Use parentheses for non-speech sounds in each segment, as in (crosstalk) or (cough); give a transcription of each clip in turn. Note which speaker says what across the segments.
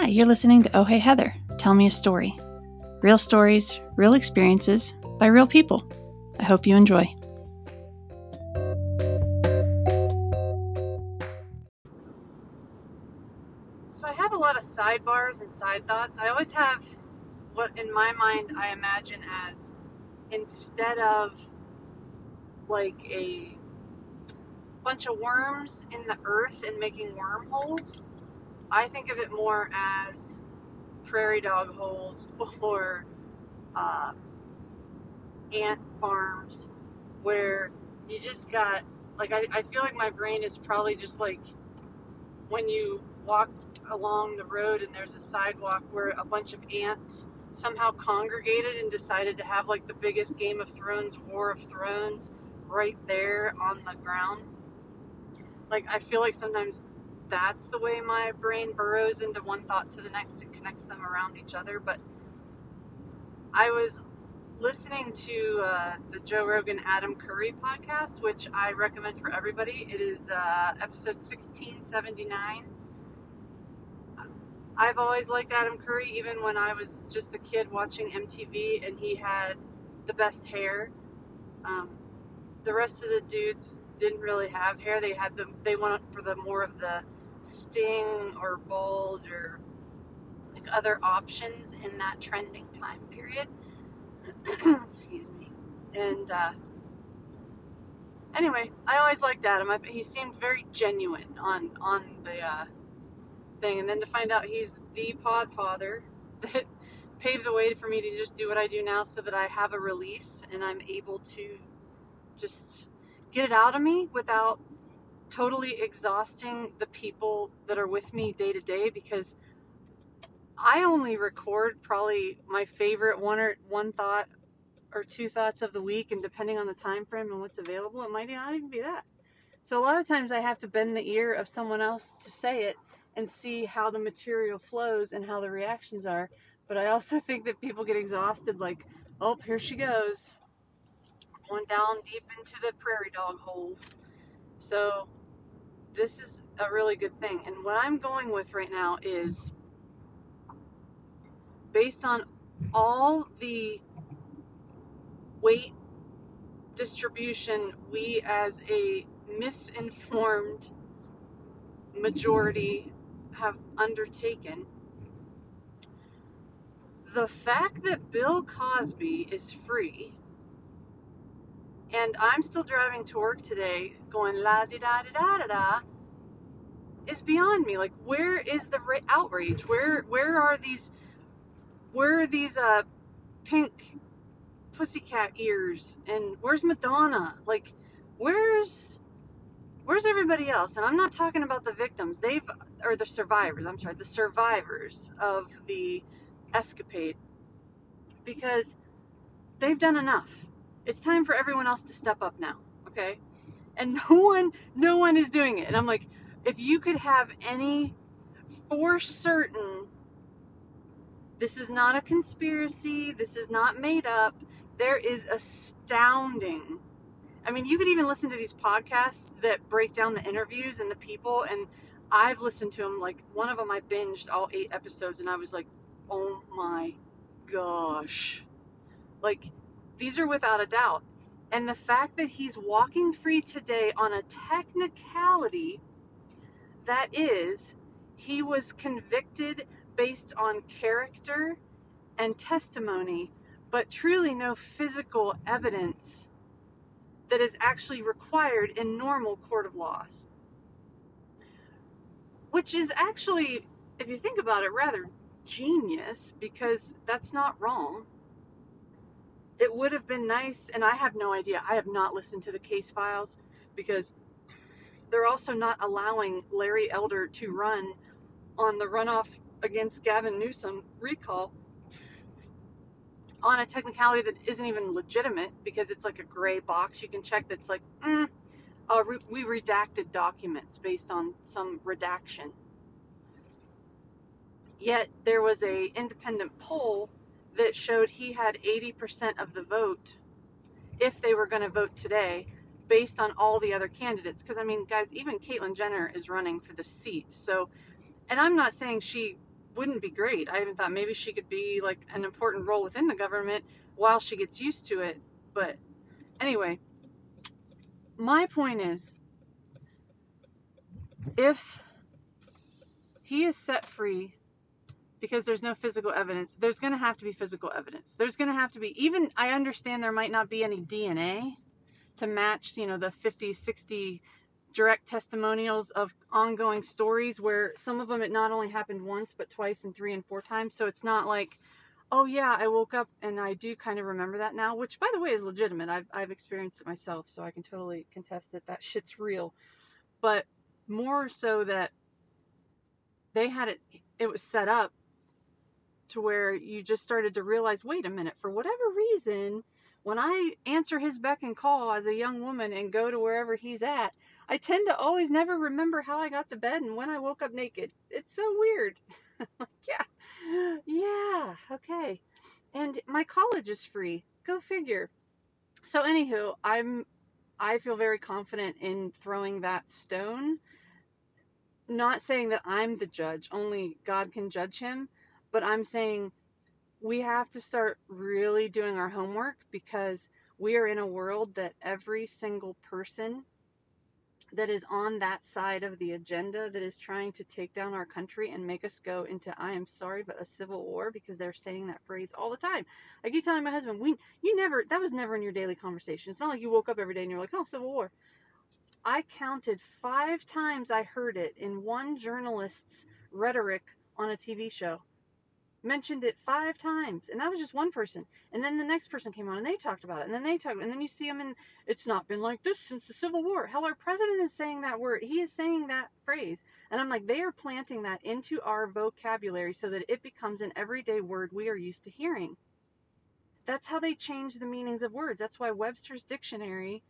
Speaker 1: Hi, you're listening to Oh Hey Heather. Tell me a story. Real stories, real experiences by real people. I hope you enjoy. So, I have a lot of sidebars and side thoughts. I always have what, in my mind, I imagine as instead of like a bunch of worms in the earth and making wormholes, I think of it more as prairie dog holes (laughs) or uh, ant farms where you just got like I, I feel like my brain is probably just like when you walk along the road and there's a sidewalk where a bunch of ants somehow congregated and decided to have like the biggest Game of Thrones War of Thrones right there on the ground. Like I feel like sometimes that's the way my brain burrows into one thought to the next and connects them around each other. But I was listening to uh, the Joe Rogan Adam Curry podcast, which I recommend for everybody. It is uh, episode 1679. I've always liked Adam Curry, even when I was just a kid watching MTV and he had the best hair. Um, the rest of the dudes didn't really have hair. They had the they went for the more of the sting or bold or like other options in that trending time period. (clears throat) Excuse me. And uh, anyway, I always liked Adam. I, he seemed very genuine on on the uh, thing, and then to find out he's the Podfather (laughs) that paved the way for me to just do what I do now, so that I have a release and I'm able to just get it out of me without totally exhausting the people that are with me day to day because I only record probably my favorite one or one thought or two thoughts of the week and depending on the time frame and what's available it might not even be that. So a lot of times I have to bend the ear of someone else to say it and see how the material flows and how the reactions are. But I also (laughs) think that people get exhausted like, "Oh, here she goes." Going down deep into the prairie dog holes. So this is a really good thing. And what I'm going with right now is based on all the weight distribution we as a misinformed majority have undertaken. The fact that Bill Cosby is free and I'm still driving to work today going la di da di da da da is beyond me. Like, where is the ra- outrage? Where where are these where are these uh pink pussycat ears and where's Madonna? Like, where's where's everybody else? And I'm not talking about the victims. They've or the survivors. I'm sorry, the survivors of the escapade because they've done enough it's time for everyone else to step up now, okay? And (laughs) no one, no one is doing it. And I'm like, if you could have any for certain, this is not a conspiracy, this is not made up, there is astounding. I mean, you could even listen to these podcasts that break down the interviews and the people, and I've listened to them. Like one of them, I binged all eight episodes, and I was like, oh my gosh. Like, these are without a doubt. And the fact that he's walking free today on a technicality that is, he was convicted based on character and testimony, but truly no physical evidence that is actually required in normal court of laws. Which is actually, if you think about it, rather genius because that's not wrong it would have been nice, and I have no idea. I have not listened to the case files because they're also not allowing Larry Elder to run on the runoff against Gavin Newsom recall on a technicality that isn't even legitimate because it's like a gray box you can check that's like, mm, uh, we redacted documents based on some redaction. Yet there was a independent poll that showed he had 80% of the vote if they were going to vote today based on all the other candidates. Because, I mean, guys, even Caitlyn Jenner is running for the seat. So, and I'm not saying she wouldn't be great. I even thought maybe she could be like an important role within the government while she gets used to it. But anyway, my point is if he is set free because there's no physical evidence, there's going to have to be physical evidence. There's going to have to be, even I understand there might not be any DNA to match, you know, the 50, 60 direct testimonials of ongoing stories where some of them it not only happened once, but twice and three and four times. So it's not like, oh yeah, I woke up and I do kind of remember that now, which by the way is legitimate. I've, I've experienced it myself, so I can totally contest that that shit's real. But more so that they had it, it was set up to where you just started to realize, wait a minute, for whatever reason, when I answer his beck and call as a young woman and go to wherever he's at, I tend to always never remember how I got to bed and when I woke up naked. It's so weird. (laughs) like, yeah, yeah, okay. And my college is free. Go figure. So, anywho, I'm, I feel very confident in throwing that stone. Not saying that I'm the judge, only God can judge him, but I'm saying we have to start really doing our homework because we are in a world that every single person that is on that side of the agenda that is trying to take down our country and make us go into I am sorry but a civil war because they're saying that phrase all the time. I keep telling my husband, we you never that was never in your daily conversation. It's not like you woke up every day and you're like, "Oh, civil war." I counted 5 times I heard it in one journalist's rhetoric on a TV show mentioned it five times and that was just one person. And then the next person came on and they talked about it and then they talked and then you see them and it's not been like this since the civil war. Hell our president is saying that word he is saying that phrase. And i'm like they are planting that into our vocabulary so that it becomes an everyday word we are used to hearing. That's how they change the meanings of words. That's why webster's dictionary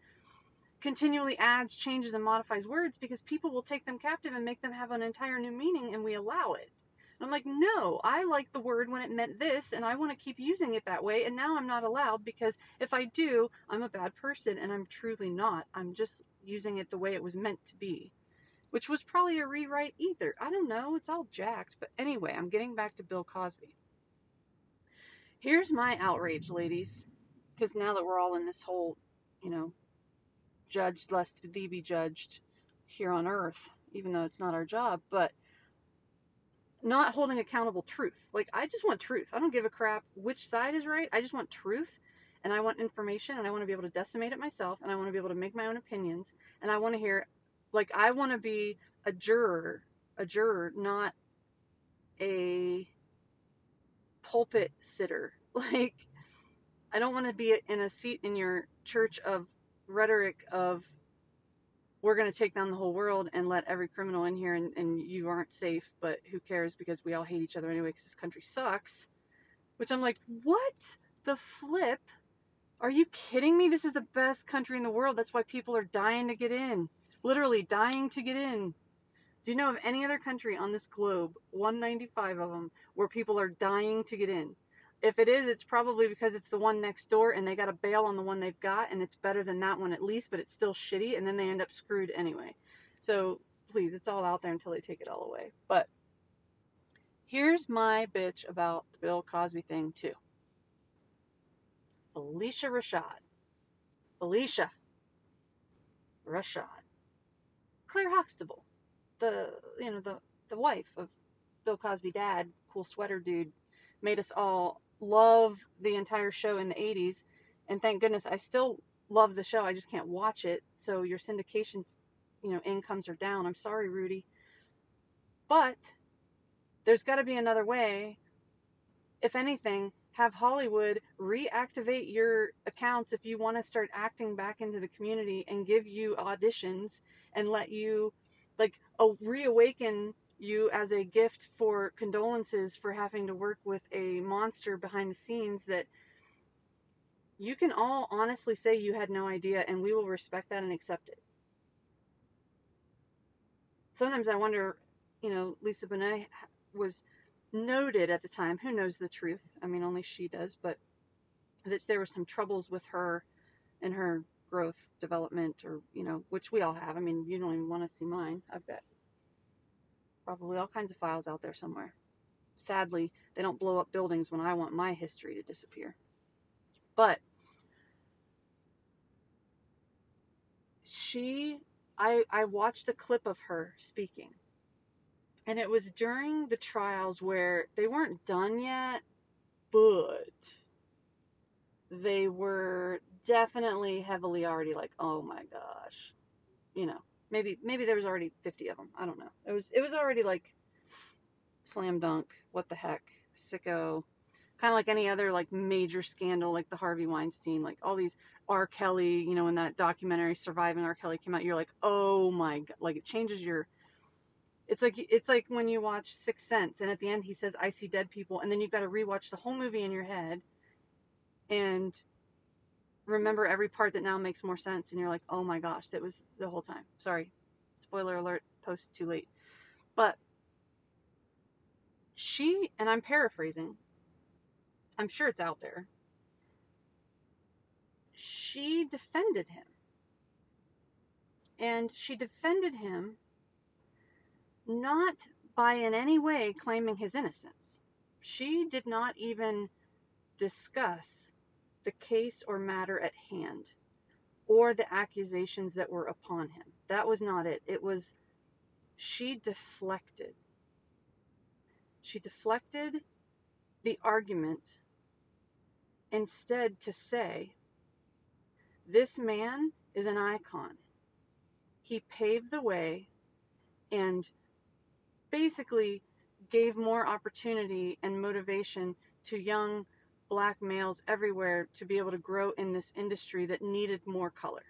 Speaker 1: continually adds changes and modifies words because people will take them captive and make them have an entire new meaning and we allow it I'm like, no, I like the word when it meant this, and I want to keep using it that way. And now I'm not allowed because if I do, I'm a bad person, and I'm truly not. I'm just using it the way it was meant to be, which was probably a rewrite either. I don't know. It's all jacked. But anyway, I'm getting back to Bill Cosby. Here's my outrage, ladies, because now that we're all in this whole, you know, judged lest thee be judged here on earth, even though it's not our job, but not holding accountable truth. Like, I just want truth. I don't give a crap which side is right. I just want truth and I want information and I want to be able to decimate it myself and I want to be able to make my own opinions and I want to hear, like, I want to be a juror, a juror, not a pulpit sitter. (laughs) Like, I don't want to be in a seat in your church of rhetoric of we're going to take down the whole world and let every criminal in here and, and you aren't safe, but who cares because we all hate each other anyway because this country sucks. Which I'm like, what the flip? Are you kidding me? This is the best country in the world. That's why people are dying to get in. Literally dying to get in. Do you know of any other country on this globe, 195 of them, where people are dying to get in? If it is, it's probably because it's the one next door and they got to bail on the one they've got and it's better than that one at least, but it's still shitty and then they end up screwed anyway. So please, it's all out there until they take it all away. But here's my bitch about the Bill Cosby thing, too. Phylicia Rashad. Phylicia Rashad. Claire Huxtable. The, you know, the, the wife of Bill Cosby dad, cool sweater dude, made us all love the entire show in the 80s. And thank goodness I still love the show. I just can't watch it. So your syndication, you know, incomes are down. I'm sorry, Rudy. But there's got to be another way. If anything, have Hollywood reactivate your accounts if you want to start acting back into the community and give you auditions and let you like reawaken you as a gift for condolences for having to work with a monster behind the scenes that you can all honestly say you had no idea and we will respect that and accept it. Sometimes I wonder, you know, Lisa Bonet was noted at the time, who knows the truth? I mean, only she does, but that there were some troubles with her and her growth development or, you know, which we all have. I mean, you don't even want to see mine. I've got probably all kinds of files out there somewhere. sadly, they don't blow up buildings when I want my history to disappear. But she I I watched a clip of her speaking. And it was during the trials where they weren't done yet, but they were definitely heavily already like, "Oh my gosh." You know, maybe maybe there was already 50 of them. I don't know. It was it was already like slam dunk, what the heck, sicko, kind of like any other like major scandal like the Harvey Weinstein, like all these R. Kelly, you know, when that documentary Surviving R. Kelly came out, you're like, oh my god, like it changes your. It's like it's like when you watch Sixth Sense, and at the end he says, "I see dead people," and then you've got to rewatch the whole movie in your head, and remember every part that now makes more sense, and you're like, oh my gosh, that was the whole time. Sorry, spoiler alert, post too late, but she and I'm paraphrasing I'm sure it's out there. She defended him. And she defended him not by in any way claiming his innocence. She did not even discuss the case or matter at hand or the accusations that were upon him. That was not it. It was she deflected. She deflected the argument instead to say, This man is an icon. He paved the way and basically gave more opportunity and motivation to young black males everywhere to be able to grow in this industry that needed more color.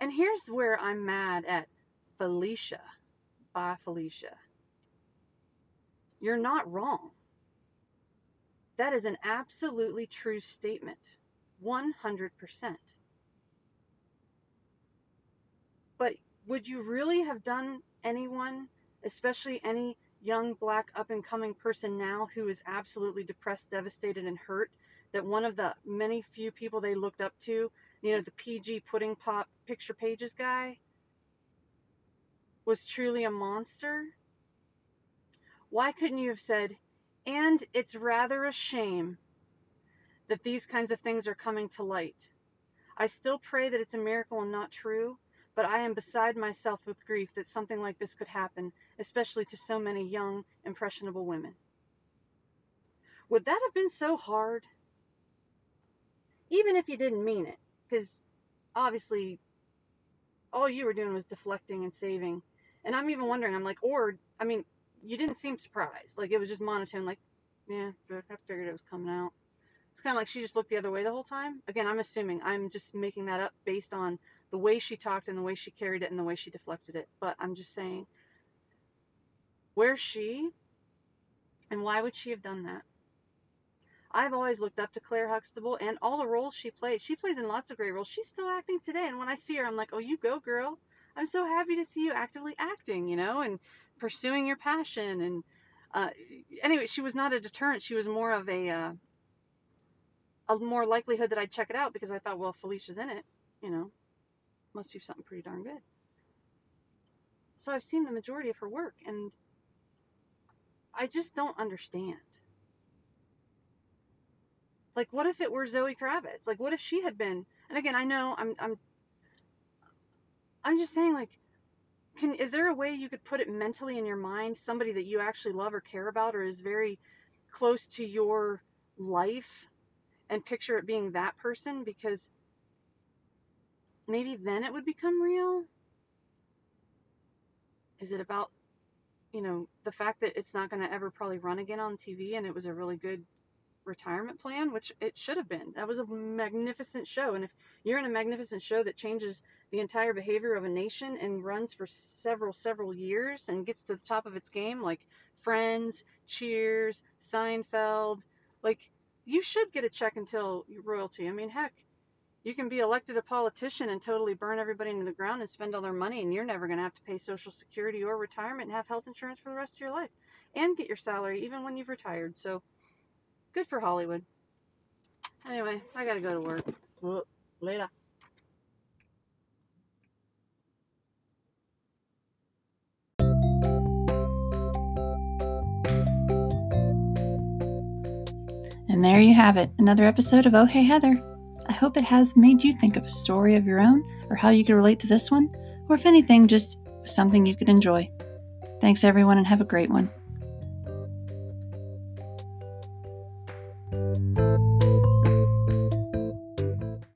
Speaker 1: And here's where I'm mad at Phylicia. bye Phylicia. You're not wrong. That is an absolutely true statement. 100%. But would you really have done anyone, especially any young black up and coming person now who is absolutely depressed, devastated, and hurt, that one of the many few people they looked up to, you know, the PG pudding pop picture pages guy, was truly a monster? Why couldn't you have said, and it's rather a shame that these kinds of things are coming to light. I still pray that it's a miracle and not true, but I am beside myself with grief that something like this could happen, especially to so many young, impressionable women. Would that have been so hard? Even if you didn't mean it, because obviously all you were doing was deflecting and saving. And I'm even wondering, I'm like, or, I mean, you didn't seem surprised. Like it was just monotone. Like, yeah, I figured it was coming out. It's kind of like she just looked the other way the whole time. Again, I'm assuming. I'm just making that up based on the way she talked and the way she carried it and the way she deflected it. But I'm just saying, where's she? And why would she have done that? I've always looked up to Claire Huxtable and all the roles she plays. She plays in lots of great roles. She's still acting today. And when I see her, I'm like, oh, you go, girl. I'm so happy to see you actively acting, you know, and pursuing your passion. And uh, anyway, she was not a deterrent. She was more of a uh, a more likelihood that I'd check it out because I thought, well, Phylicia's in it, you know, must be something pretty darn good. So I've seen the majority of her work, and I just don't understand. Like, what if it were Zoe Kravitz? Like, what if she had been? And again, I know I'm I'm I'm just saying, like, can is there a way you could put it mentally in your mind? Somebody that you actually love or care about, or is very close to your life, and picture it being that person because maybe then it would become real. Is it about, you know, the fact that it's not going to ever probably run again on TV, and it was a really good retirement plan, which it should have been. That was a magnificent show. And if you're in a magnificent show that changes the entire behavior of a nation and runs for several, several years and gets to the top of its game, like Friends, Cheers, Seinfeld, like you should get a check until royalty. I mean, heck, you can be elected a politician and totally burn everybody into the ground and spend all their money and you're never going to have to pay social security or retirement and have health insurance for the rest of your life and get your salary even when you've retired. So good for hollywood. Anyway i gotta go to work. Later.
Speaker 2: And there you have it, another episode of Oh Hey Heather. Hope it has made you think of a story of your own or how you could relate to this one, or if anything, just something you could enjoy. Thanks, everyone, and have a great one.